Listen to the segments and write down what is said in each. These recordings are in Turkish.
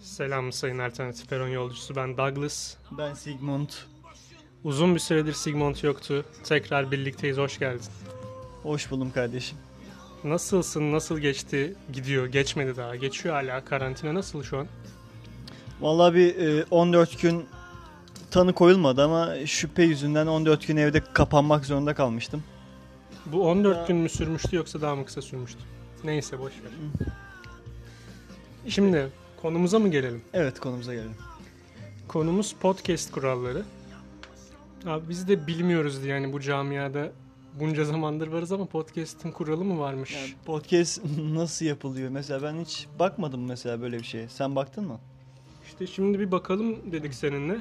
Selam sayın alternatif peron yolcusu ben Douglas. Ben Sigmund. Uzun bir süredir Sigmund yoktu. Tekrar birlikteyiz hoş geldin. Hoş buldum kardeşim. Nasılsın nasıl geçti gidiyor geçmedi daha geçiyor hala karantina nasıl şu an? Vallahi bir e, 14 gün tanı koyulmadı ama şüphe yüzünden 14 gün evde kapanmak zorunda kalmıştım. Bu 14 Ya- gün mü sürmüştü yoksa daha mı kısa sürmüştü? Neyse boş ver. Şimdi konumuza mı gelelim? Evet konumuza gelelim. Konumuz podcast kuralları. Abi biz de bilmiyoruz yani bu camiada bunca zamandır varız ama podcast'in kuralı mı varmış? Yani podcast nasıl yapılıyor? Mesela ben hiç bakmadım mesela böyle bir şeye. Sen baktın mı? İşte şimdi bir bakalım dedik seninle.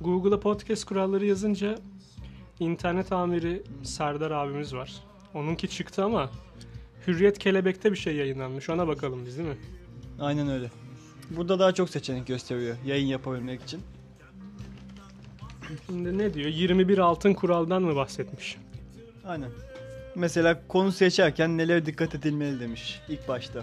Google'a podcast kuralları yazınca internet amiri Serdar abimiz var. Onunki çıktı ama Hürriyet Kelebek'te bir şey yayınlanmış. Ona bakalım biz değil mi? Aynen öyle. Burada daha çok seçenek gösteriyor yayın yapabilmek için. Şimdi ne diyor? 21 altın kuraldan mı bahsetmiş? Aynen. Mesela konu seçerken nelere dikkat edilmeli demiş ilk başta.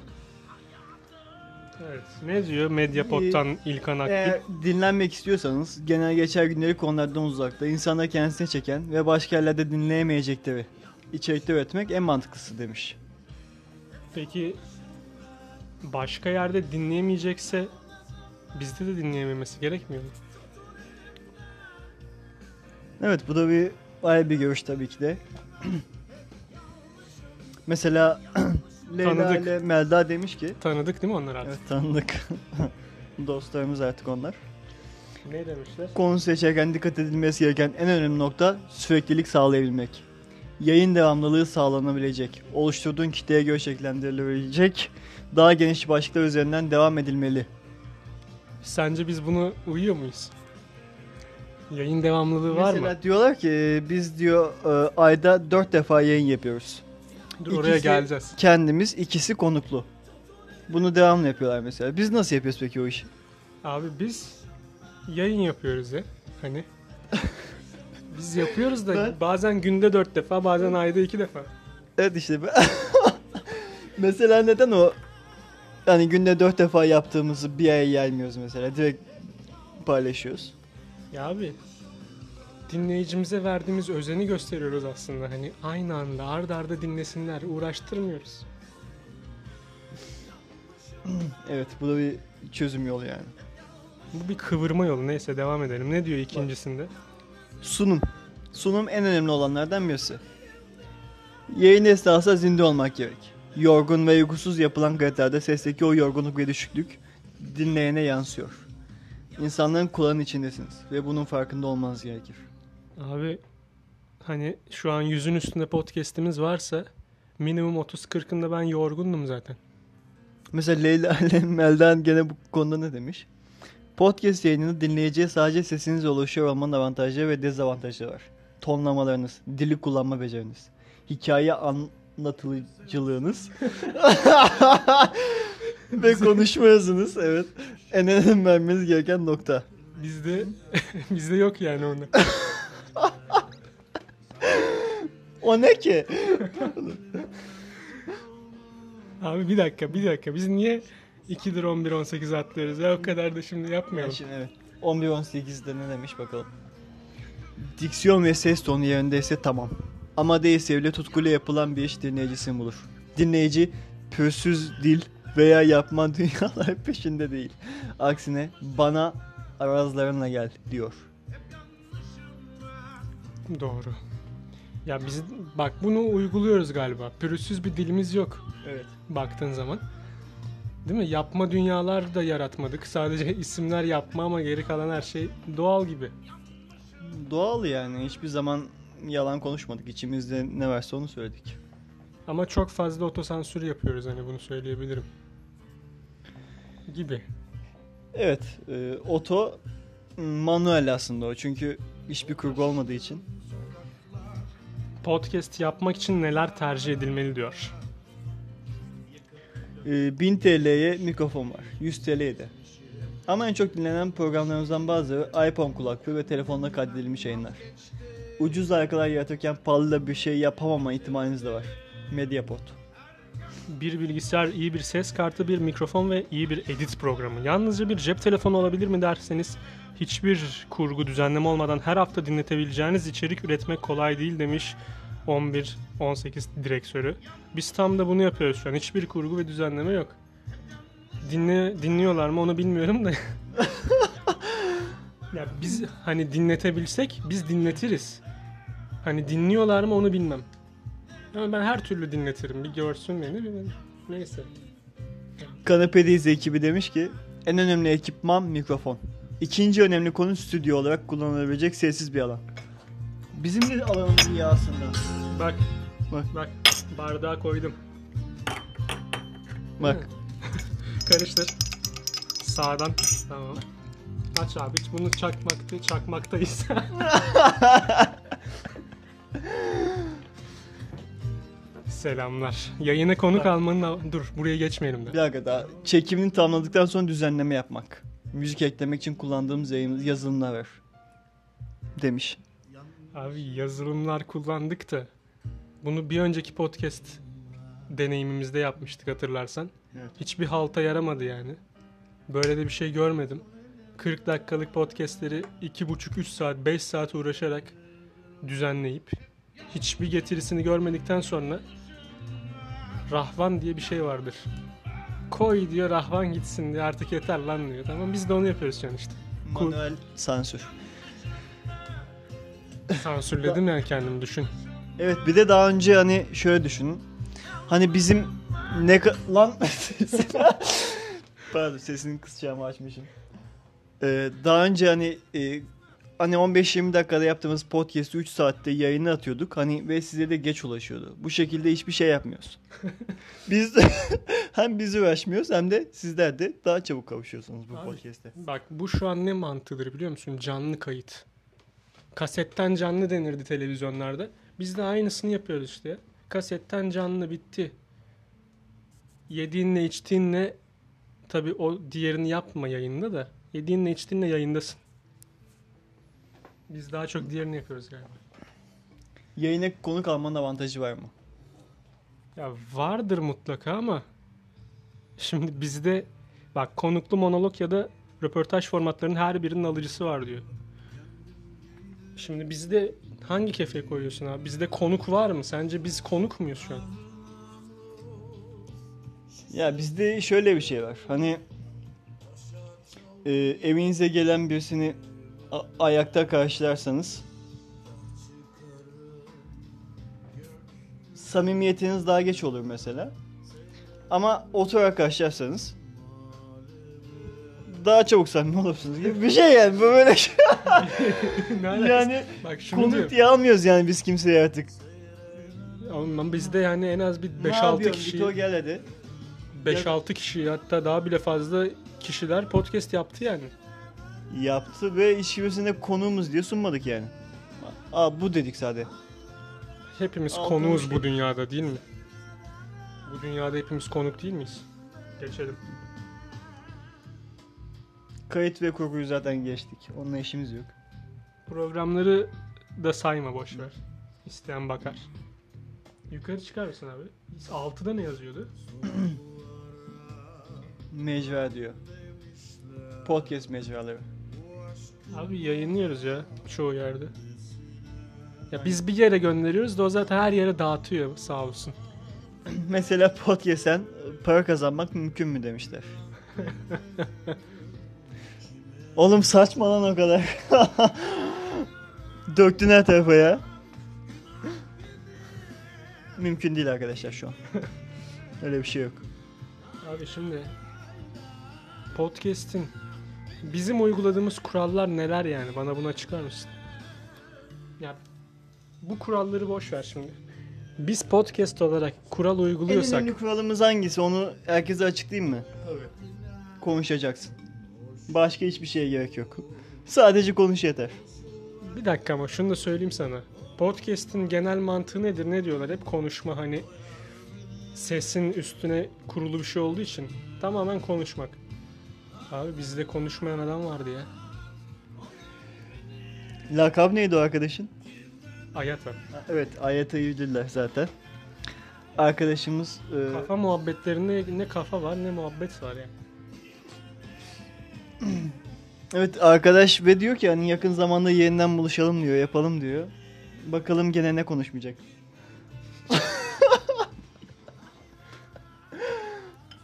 Evet. Ne diyor Mediapod'dan İlkan Akgül? Eğer dinlenmek istiyorsanız genel geçer günleri konulardan uzakta, insanları kendisine çeken ve başka yerlerde dinleyemeyecekleri içerikler üretmek en mantıklısı demiş. Peki başka yerde dinleyemeyecekse bizde de dinleyememesi gerekmiyor mu? Evet bu da bir ayrı bir görüş tabii ki de. Mesela Leyla Tanıdık. ile Melda demiş ki Tanıdık değil mi onları artık? Evet tanıdık. Dostlarımız artık onlar. Ne demişler? Konu seçerken dikkat edilmesi gereken en önemli nokta süreklilik sağlayabilmek. Yayın devamlılığı sağlanabilecek, oluşturduğun kitleye göre şeklendirilebilecek, daha geniş başlıklar üzerinden devam edilmeli. Sence biz bunu uyuyor muyuz? Yayın devamlılığı var Mesela mı? diyorlar ki e, biz diyor e, ayda 4 defa yayın yapıyoruz. Dur oraya ikisi- geleceğiz. Kendimiz ikisi konuklu. Bunu devamlı yapıyorlar mesela. Biz nasıl yapıyoruz peki o işi? Abi biz yayın yapıyoruz ya. Hani biz yapıyoruz da Ben- bazen günde dört defa bazen ayda iki defa. Evet işte. mesela neden o yani günde 4 defa yaptığımızı bir aya yaymıyoruz mesela. Direkt paylaşıyoruz. Ya abi dinleyicimize verdiğimiz özeni gösteriyoruz aslında. Hani aynı anda ard arda dinlesinler uğraştırmıyoruz. Evet bu da bir çözüm yolu yani. Bu bir kıvırma yolu. Neyse devam edelim. Ne diyor ikincisinde? Sunum. Sunum en önemli olanlardan birisi. Yayın esnasında zinde olmak gerek. Yorgun ve uykusuz yapılan kayıtlarda sesteki o yorgunluk ve düşüklük dinleyene yansıyor. İnsanların kulağının içindesiniz ve bunun farkında olmanız gerekir. Abi hani şu an yüzün üstünde podcast'imiz varsa minimum 30-40'ında ben yorgundum zaten. Mesela Leyla Meldan gene bu konuda ne demiş? Podcast yayınını dinleyiciye sadece sesinizle ulaşıyor olmanın avantajları ve dezavantajları var. Tonlamalarınız, dili kullanma beceriniz, hikaye anlatıcılığınız ve konuşma hızınız evet en önem vermeniz gereken nokta. Bizde bizde yok yani onu. O ne ki? Abi bir dakika bir dakika biz niye 2'dir 11 18 atlıyoruz ya o kadar da şimdi yapmayalım. Şimdi evet. 11-18'de ne demiş bakalım. Diksiyon ve ses tonu yerindeyse tamam. Ama değilse bile tutkuyla yapılan bir iş dinleyicisini bulur. Dinleyici pürsüz dil veya yapma dünyalar peşinde değil. Aksine bana arazlarınla gel diyor. Doğru. Ya biz bak bunu uyguluyoruz galiba. Pürüzsüz bir dilimiz yok Evet. baktığın zaman. Değil mi? Yapma dünyalar da yaratmadık. Sadece isimler yapma ama geri kalan her şey doğal gibi. Doğal yani. Hiçbir zaman yalan konuşmadık. İçimizde ne varsa onu söyledik. Ama çok fazla otosansür yapıyoruz hani bunu söyleyebilirim. Gibi. Evet. E, oto manuel aslında o. Çünkü hiçbir kurgu olmadığı için. Podcast yapmak için neler tercih edilmeli diyor. Ee, 1000 TL'ye mikrofon var. 100 TL'ye de. Ama en çok dinlenen programlarımızdan bazıları iPhone kulaklığı ve telefonla kaydedilmiş yayınlar. Ucuz arkalar yaratırken pahalı da bir şey yapamama ihtimaliniz de var. Mediapod. bir bilgisayar, iyi bir ses kartı, bir mikrofon ve iyi bir edit programı. Yalnızca bir cep telefonu olabilir mi derseniz hiçbir kurgu düzenleme olmadan her hafta dinletebileceğiniz içerik üretmek kolay değil demiş 11-18 direktörü. Biz tam da bunu yapıyoruz şu an. Hiçbir kurgu ve düzenleme yok. Dinle, dinliyorlar mı onu bilmiyorum da. ya biz hani dinletebilsek biz dinletiriz. Hani dinliyorlar mı onu bilmem. Ama ben her türlü dinletirim. Bir görsün beni. bir- Neyse. Kanepedeyiz ekibi demiş ki en önemli ekipman mikrofon. İkinci önemli konu stüdyo olarak kullanılabilecek sessiz bir alan. Bizim de alanımız iyi aslında. Bak. Bak. Bak. Bardağı koydum. Bak. Karıştır. Sağdan. Tamam. Aç abi. Hiç bunu çakmaktı. Çakmaktayız. Selamlar. Yayına konuk almanın... Dur buraya geçmeyelim Bir de. dakika daha. Çekimini tamamladıktan sonra düzenleme yapmak. Müzik eklemek için kullandığımız yayın- yazılımlar var. Demiş. Abi yazılımlar kullandık da bunu bir önceki podcast deneyimimizde yapmıştık hatırlarsan. Evet. Hiçbir halta yaramadı yani. Böyle de bir şey görmedim. 40 dakikalık podcastleri 2,5-3 saat, 5 saat uğraşarak düzenleyip hiçbir getirisini görmedikten sonra Rahvan diye bir şey vardır. Koy diyor Rahvan gitsin diye artık yeter lan diyor. Tamam biz de onu yapıyoruz şu an işte. Cool. Manuel sansür. Sansürledim yani kendimi düşün. Evet bir de daha önce hani şöyle düşünün. Hani bizim ne ka- lan Pardon sesini kısacağımı açmışım. Ee, daha önce hani e, hani 15-20 dakikada yaptığımız podcast'ı 3 saatte yayına atıyorduk. Hani ve size de geç ulaşıyordu. Bu şekilde hiçbir şey yapmıyoruz. Biz hem biz uğraşmıyoruz hem de sizler de daha çabuk kavuşuyorsunuz bu Abi. podcast'e. Bak bu şu an ne mantığıdır biliyor musun? Canlı kayıt. Kasetten canlı denirdi televizyonlarda. Biz de aynısını yapıyoruz işte. Kasetten canlı bitti. Yediğinle içtiğinle tabi o diğerini yapma yayında da. Yediğinle içtiğinle yayındasın. Biz daha çok diğerini yapıyoruz galiba. Yayına konuk almanın avantajı var mı? Ya vardır mutlaka ama şimdi bizde bak konuklu monolog ya da röportaj formatlarının her birinin alıcısı var diyor. Şimdi bizde hangi kefeye koyuyorsun abi? Bizde konuk var mı? Sence biz konuk muyuz şu an? Ya bizde şöyle bir şey var. Hani e, evinize gelen birisini ayakta karşılarsanız samimiyetiniz daha geç olur mesela. Ama oturarak karşılarsanız daha çabuk samimi olursunuz gibi bir şey yani bu böyle şey. ne alakası? yani bak şunu konuk diyor. diye almıyoruz yani biz kimseyi artık. Ama bizde yani en az bir Ne 5-6 yapıyorsun? kişi Git o gel hadi. 5-6 kişi hatta daha bile fazla kişiler podcast yaptı yani. Yaptı ve hiç kimsine konuğumuz diye sunmadık yani. Aa bu dedik sadece. Hepimiz Altın konuğuz şey. bu dünyada değil mi? Bu dünyada hepimiz konuk değil miyiz? Geçelim. Kayıt ve kurguyu zaten geçtik. Onunla işimiz yok. Programları da sayma boş ver. İsteyen bakar. Yukarı çıkar mısın abi? 6'da ne yazıyordu? Mecra diyor. Podcast mecraları. Abi yayınlıyoruz ya çoğu yerde. Ya biz bir yere gönderiyoruz da o zaten her yere dağıtıyor sağ olsun. Mesela podcast'ten para kazanmak mümkün mü demişler. Oğlum saçma lan o kadar. Döktün her tarafa ya. Mümkün değil arkadaşlar şu an. Öyle bir şey yok. Abi şimdi podcast'in bizim uyguladığımız kurallar neler yani? Bana bunu açıklar mısın? Ya bu kuralları boş ver şimdi. Biz podcast olarak kural En uyguluyorsak önemli kuralımız hangisi onu herkese açıklayayım mı? Tabii. Konuşacaksın. Başka hiçbir şeye gerek yok. Sadece konuş yeter. Bir dakika ama şunu da söyleyeyim sana. Podcast'in genel mantığı nedir? Ne diyorlar? Hep konuşma hani sesin üstüne kurulu bir şey olduğu için tamamen konuşmak. Abi bizde konuşmayan adam vardı ya. Lakab neydi o arkadaşın? Ayat var. Evet Ayet'i bildirler zaten. arkadaşımız e, Kafa muhabbetlerinde ne kafa var ne muhabbet var yani. evet arkadaş ve diyor ki hani yakın zamanda yeniden buluşalım diyor, yapalım diyor. Bakalım gene ne konuşmayacak.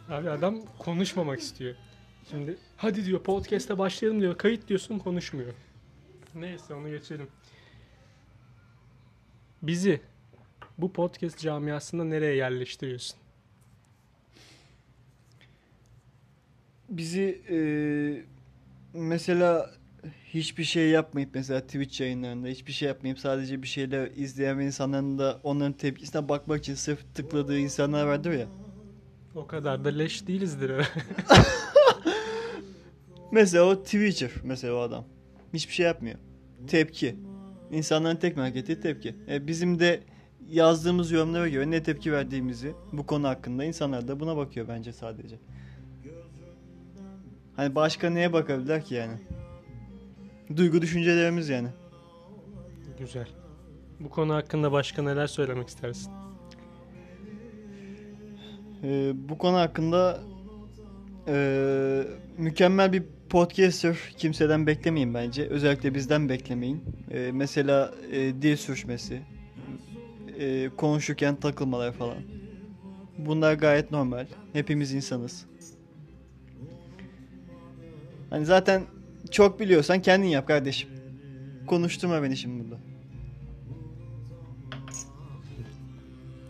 Abi adam konuşmamak istiyor. Şimdi hadi diyor podcast'e başlayalım diyor. Kayıt diyorsun konuşmuyor. Neyse onu geçelim. Bizi bu podcast camiasında nereye yerleştiriyorsun? Bizi e, mesela hiçbir şey yapmayıp mesela Twitch yayınlarında hiçbir şey yapmayıp sadece bir şeyler izleyen insanların da onların tepkisine bakmak için sırf tıkladığı insanlar vardır ya. O kadar da leş değilizdir. Mesela o Twitcher mesela o adam. Hiçbir şey yapmıyor. Tepki. İnsanların tek merak ettiği tepki. E, bizim de yazdığımız yorumlara göre ne tepki verdiğimizi bu konu hakkında insanlar da buna bakıyor bence sadece. Hani başka neye bakabilirler ki yani? Duygu düşüncelerimiz yani. Güzel. Bu konu hakkında başka neler söylemek istersin? Ee, bu konu hakkında ee, mükemmel bir podcaster kimseden beklemeyin bence. Özellikle bizden beklemeyin. Ee, mesela ee, dil sürçmesi, ee, konuşurken takılmalar falan. Bunlar gayet normal. Hepimiz insanız. Hani zaten çok biliyorsan kendin yap kardeşim. Konuşturma beni şimdi burada.